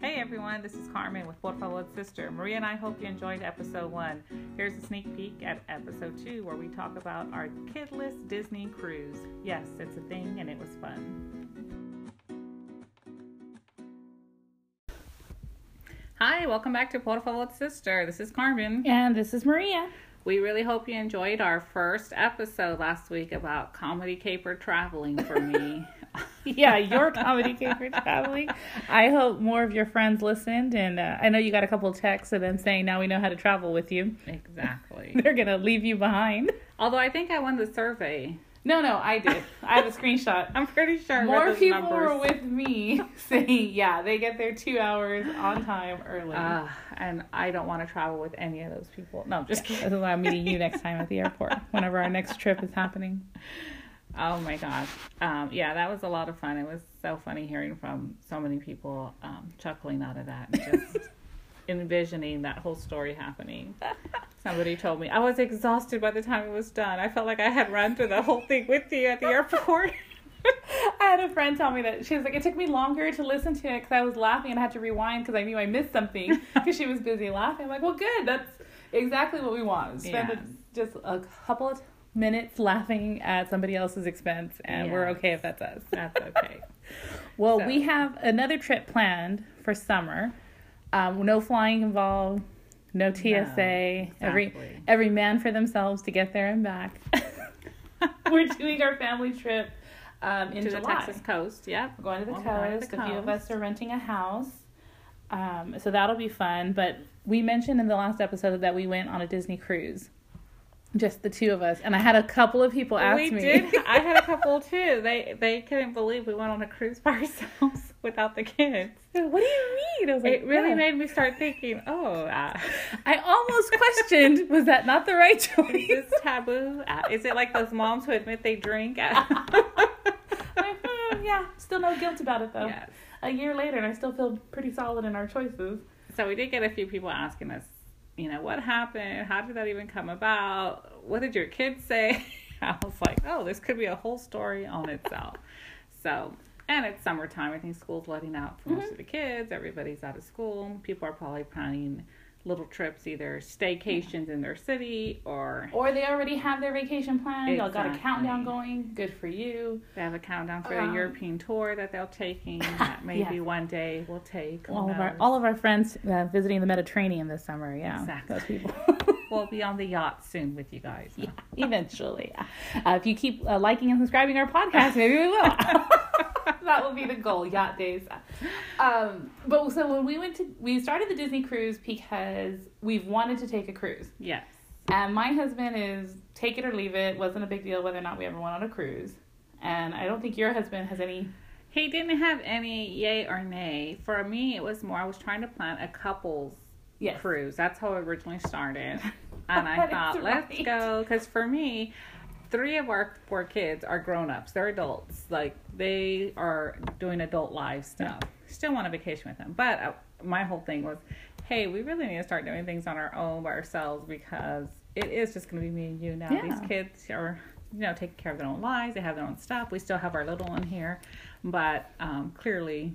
Hey everyone, this is Carmen with Por Favor Sister. Maria and I hope you enjoyed episode one. Here's a sneak peek at episode two where we talk about our kidless Disney cruise. Yes, it's a thing and it was fun. Hi, welcome back to Por Favor Sister. This is Carmen. And this is Maria. We really hope you enjoyed our first episode last week about comedy caper traveling for me. yeah, your comedy caper traveling. I hope more of your friends listened, and uh, I know you got a couple texts of them saying, "Now we know how to travel with you." Exactly. They're gonna leave you behind. Although I think I won the survey. No, no, I did. I have a screenshot. I'm pretty sure More people numbers. were with me saying, "Yeah, they get there two hours on time early." Uh, and I don't want to travel with any of those people. No, I'm just This kidding. is why I'm meeting you next time at the airport, whenever our next trip is happening. Oh my gosh. Um, yeah, that was a lot of fun. It was so funny hearing from so many people um, chuckling out of that and just envisioning that whole story happening. Somebody told me I was exhausted by the time it was done. I felt like I had run through the whole thing with you at the airport. I had a friend tell me that she was like, it took me longer to listen to it because I was laughing and I had to rewind because I knew I missed something because she was busy laughing. I'm like, well, good. That's exactly what we want. Spend Yes. a, just a couple of minutes laughing at somebody else's expense, and we're okay if that's us. That's okay. Well, So- we have another trip planned for summer. Um, no flying involved, no TSA. Every exactly. every man for themselves to get there and back. we're doing our family trip um, in to July. the Texas coast. Yeah, We're going to the to coast. the A few of us are renting a house. Um, so that'll be fun. But we mentioned in the last episode that we went on a Disney cruise. Just the two of us. And I had a couple of people ask we me. did. I had a couple too. They they couldn't believe we went on a cruise by ourselves without the kids. what do you mean? I was like, It really "Yeah." made me start thinking, oh, uh, I almost questioned, was that not the right choice? is this taboo? Uh, is it like those moms who admit they drink? Like, hmm, yeah, still no guilt about it though. yes. A year later, and I still feel pretty solid in our choices. So we did get a few people asking us, you know, what happened? How did that even come about? What did your kids say? I was like, oh, this could be a whole story on itself. So, and it's summertime. I think school's letting out for most mm-hmm. of the kids. Everybody's out of school. People are probably planning little trips, either staycations in their city or Or they already have their vacation planned. Y'all got a countdown going. Good for you. they have a countdown for Um, the European tour that they're taking that maybe Yeah. one day we'll take. All of our all of our friends uh, visiting the Mediterranean this summer. Yeah, Exactly. those people. We'll be on the yacht soon with you guys. yeah, eventually. Uh, if you keep uh, liking and subscribing our podcast, maybe we will. that will be the goal. Yacht days. Um, but so when we went to, we started the Disney cruise because we've wanted to take a cruise. Yes. And my husband is take it or leave it. Wasn't a big deal whether or not we ever went on a cruise. And I don't think your husband has any. He didn't have any yay or nay. For me, it was more I was trying to plan a couples Yes. cruise. That's how it originally started. And I thought, is let's go. Because for me, three of our four kids are grown ups. They're adults. Like, they are doing adult life stuff. Still want a vacation with them. But uh, my whole thing was, hey, we really need to start doing things on our own by ourselves because it is just going to be me and you now. Yeah. These kids are, you know, taking care of their own lives. They have their own stuff. We still have our little one here. But um, clearly,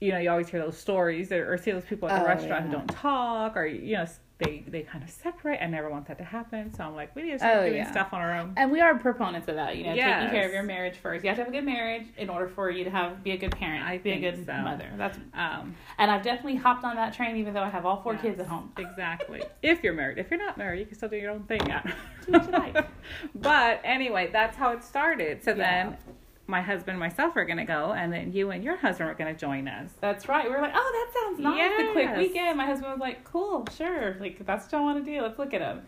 you know, you always hear those stories or, or see those people at the Oh, restaurant who don't talk or, you know, they, they kind of separate. I never want that to happen. So I'm like, we need to start Oh, doing yeah. stuff on our own. And we are proponents of that, you know, taking care of your marriage first. You have to have a good marriage in order for you to have be a good parent, I be a good so. mother. That's Um, and I've definitely hopped on that train, even though I have all four kids at home. Exactly. if you're married. If you're not married, you can still do your own thing. Yeah. Do what you like. but anyway, that's how it started. So Yeah. then my husband and myself are going to go, and then you and your husband are going to join us. That's right. We were like, oh, that sounds nice. The quick weekend. My husband was like, cool, sure. Like that's what y'all want to do. Let's look at them.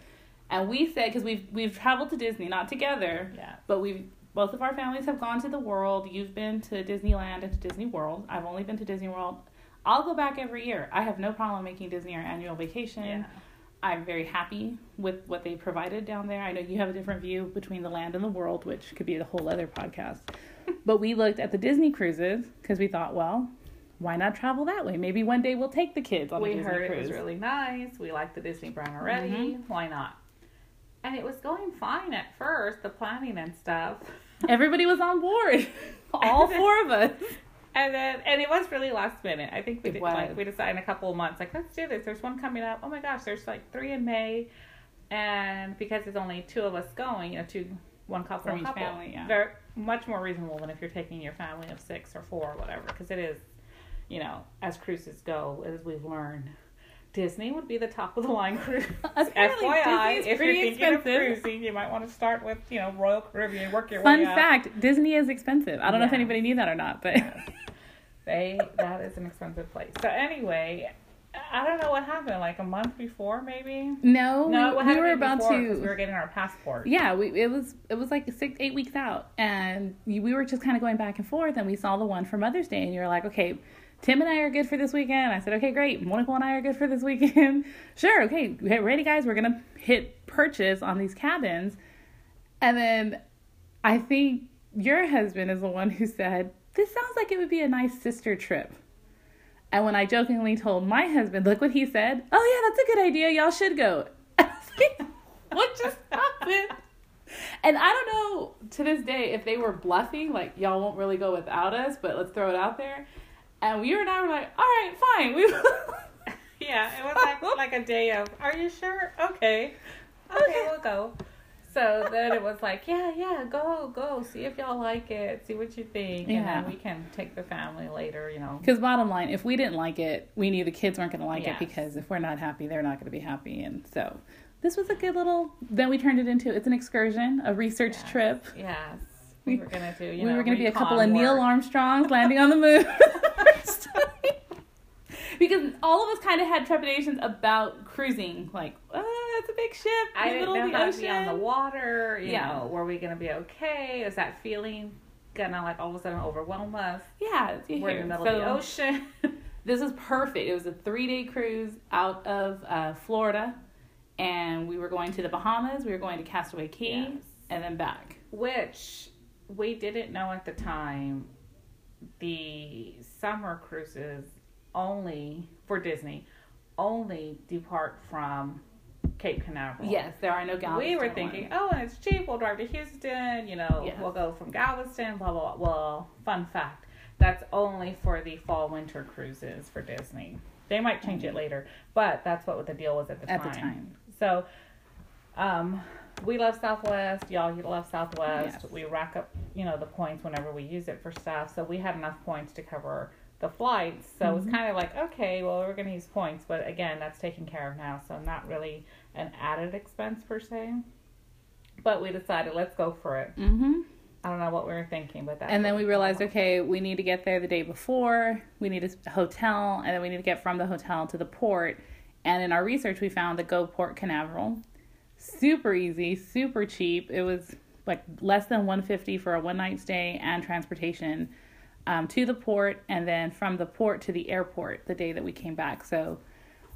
And we said because we've we've traveled to Disney, not together, Yeah. but we've both of our families have gone to the world. You've been to Disneyland and to Disney World. I've only been to Disney World. I'll go back every year. I have no problem making Disney our annual vacation. Yeah. I'm very happy with what they provided down there. I know you have a different view between the land and the world, which could be a whole other podcast. but we looked at the Disney cruises because we thought, well, why not travel that way? Maybe one day we'll take the kids on we a Disney heard it was really nice. We liked the Disney brand already. Mm-hmm. Why not? And it was going fine at first, the planning and stuff. Everybody was on board, all four of us. And then, and it was really last minute. I think we did, like we decided in a couple of months, like let's do this. There's one coming up. Oh my gosh, there's like three in May, and because there's only two of us going, you know, two, one couple, From each couple, family, yeah. Very much more reasonable than if you're taking your family of six or four or whatever, because it is, you know, as cruises go, as we've learned. Disney would be the top of the line cruise. FYI, if you're thinking expensive. of cruising, you might want to start with, you know, Royal Caribbean, work your Fun way up. fact: Disney is expensive. I don't know if anybody knew that or not, but They that is an expensive place. So anyway, I don't know what happened. Like a month before, maybe. no, No, we, what we were about to. We were getting our passport. Yeah, we, it was it was like six eight weeks out, and we were just kind of going back and forth, and we saw the one for Mother's Day, and you were like, okay, Tim and I are good for this weekend. I said, okay, great. Monica and I are good for this weekend. sure, okay, okay, ready, guys. We're gonna hit purchase on these cabins, and then I think your husband is the one who said this sounds like it would be a nice sister trip. And when I jokingly told my husband, look what he said. Oh yeah, that's a good idea. Y'all should go. Like, what just happened? And I don't know to this day if they were bluffing, like y'all won't really go without us, but let's throw it out there. And you and I were like, all right, fine. We Yeah, it was like like a day of. Are you sure? Okay, okay, Okay. we'll go. So then it was like, yeah, yeah, go, go, see if y'all like it, see what you think, and Yeah. then we can take the family later. You know. Because bottom line, if we didn't like it, we knew the kids weren't going to like Yes. it because if we're not happy, they're not going to be happy. And so this was a good little. Then we turned it into it's an excursion, a research Yes. trip. Yes, we were gonna do. You we know, were going to be a couple recon of Neil. Armstrongs landing on the moon for the first time. Because all of us kind of had trepidations about cruising, like, oh, that's a big ship I didn't middle know of the how ocean. to be on the water. You Yeah. know, were we gonna be okay? Is that feeling gonna like all of a sudden overwhelm us? yeah, We're in the middle So, of the ocean. This is perfect. It was a three day cruise out of uh, Florida, and we were going to the Bahamas. We were going to Castaway Cay, Yes. and then back. Which we didn't know at the time. The summer cruises only for Disney only depart from Cape Canaveral. Yes, there are no Galveston we were thinking, ones. oh, and it's cheap. We'll drive to Houston. You know, Yes. we'll go from Galveston. Blah blah. blah. Well, fun fact, that's only for the fall winter cruises for Disney. They might change it later, but that's what the deal was at the Mm. at time. the time. So, um, we love Southwest. Y'all love Southwest. Yes. We rack up, you know, the points whenever we use it for stuff. So we had enough points to cover the flights. So it's Mhm. kind of like, okay, well, we're gonna use points, but again, that's taken care of now. So not really an added expense per se. But we decided let's go for it. Mm-hmm. I don't know what we were thinking, but that. And then we realized, okay, we need to get there the day before. We need a hotel, and then we need to get from the hotel to the port. And in our research, we found the Go Port Canaveral. Super easy, super cheap. It was like less than 150 for a one night stay and transportation um, to the port, and then from the port to the airport the day that we came back. So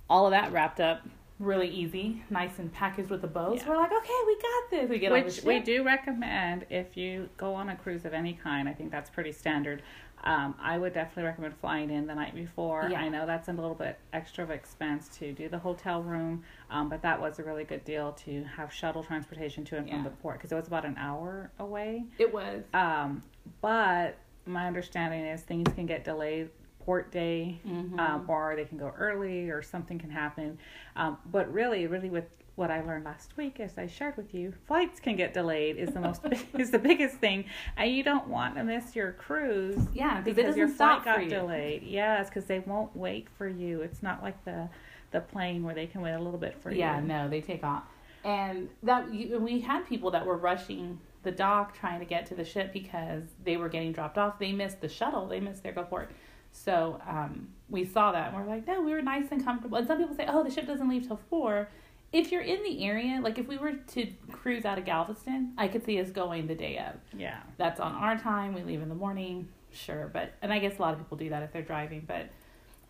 all of that wrapped up really easy, nice and packaged with a bow. So we're like, okay, we got this. We get Which we do recommend if you go on a cruise of any kind. I think that's pretty standard. Um, I would definitely recommend flying in the night before. Yeah. I know that's a little bit extra of expense to do the hotel room, um, but that was a really good deal to have shuttle transportation to and from the port because it was about an hour away. It was. Um, but my understanding is things can get delayed port day, Mhm. um, or they can go early, or something can happen. Um, but really, really, with what I learned last week, as I shared with you, flights can get delayed. Is the most is the biggest thing, and you don't want to miss your cruise. Yeah, 'cause it because your doesn't flight stop got for you. delayed. Yes, because they won't wait for you. It's not like the the plane where they can wait a little bit for yeah, you. no, they take off. And that you, we had people that were rushing the dock trying to get to the ship because they were getting dropped off. They missed the shuttle. They missed their go port. So um, we saw that and we're like, no, we were nice and comfortable. And some people say, oh, the ship doesn't leave till four. If you're in the area, like if we were to cruise out of Galveston, I could see us going the day of. Yeah. That's on our time. We leave in the morning, sure. But and I guess a lot of people do that if they're driving. But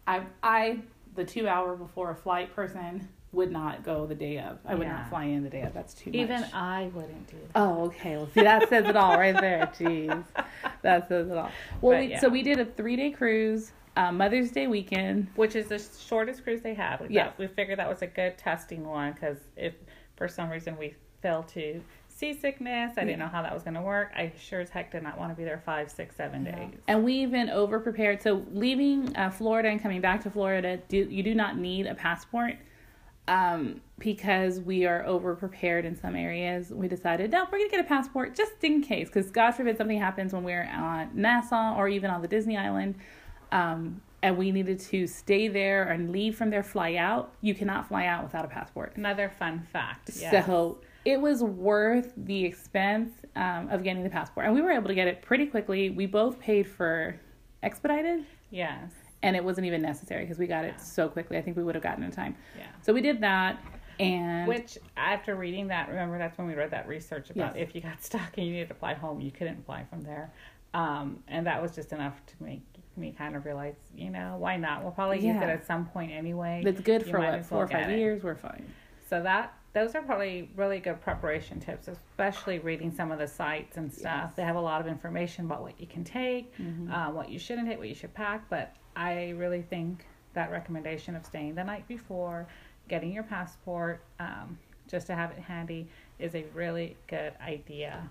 I, I, the two hour before a flight person would not go the day of. I would Yeah. not fly in the day of. That's too Even much. Even I wouldn't do that. Oh, okay. Well, see, that says it all right there. Jeez, that says it all. Well, But, we, yeah. so we did a three day cruise, uh, Mother's Day weekend. which is the shortest cruise they had. We, thought- we figured that was a good testing one because if for some reason we fell to seasickness. I didn't know how that was going to work. I sure as heck did not want to be there five, six, seven days. And we even over prepared. So leaving uh, Florida and coming back to Florida, do, you do not need a passport um, because we are over prepared in some areas. We decided, no, we're going to get a passport just in case, because God forbid something happens when we're on Nassau or even on the Disney Island. Um, and we needed to stay there and leave from there, fly out. You cannot fly out without a passport. Another fun fact. Yes. So it was worth the expense um, of getting the passport. And we were able to get it pretty quickly. We both paid for expedited. Yes. And it wasn't even necessary because we got it so quickly. I think we would have gotten in time. Yeah. So we did that. And Which, after reading that, remember that's when we read that research about Yes. if you got stuck and you needed to fly home, you couldn't fly from there. Um, and that was just enough to make me kind of realize, you know, why not? We'll probably use it at some point anyway. that's good You for what, well four or five it. years. We're fine. So that those are probably really good preparation tips, especially reading some of the sites and stuff. Yes. They have a lot of information about what you can take, Mhm. uh, what you shouldn't take, what you should pack. But I really think that recommendation of staying the night before, getting your passport, um, just to have it handy, is a really good idea.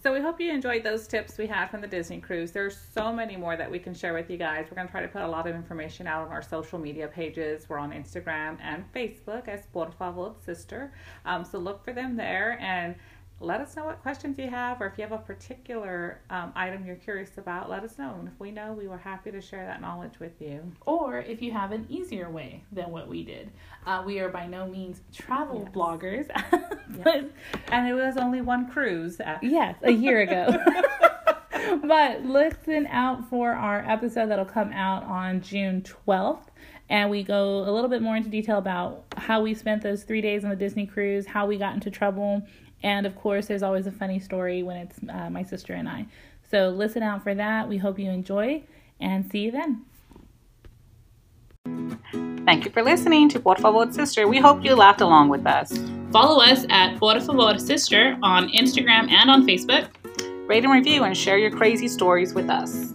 So we hope you enjoyed those tips we had from the Disney cruise. There's so many more that we can share with you guys. We're going to try to put a lot of information out on our social media pages. We're on Instagram and Facebook as Por Favor Sister. Um, so look for them there and let us know what questions you have or if you have a particular um, item you're curious about, let us know. And if we know, we were happy to share that knowledge with you. Or if you have an easier way than what we did. Uh, we are by no means travel Yes. bloggers. but And it was only one cruise. Yes, a year ago. but listen out for our episode that'll come out on June 12th. And we go a little bit more into detail about how we spent those three days on the Disney cruise, how we got into trouble. And of course, there's always a funny story when it's uh, my sister and I. So listen out for that. We hope you enjoy and see you then. Thank you for listening to Por Favor Sister. We hope you laughed along with us. Follow us at Por Favor Sister on Instagram and on Facebook. Rate and review and share your crazy stories with us.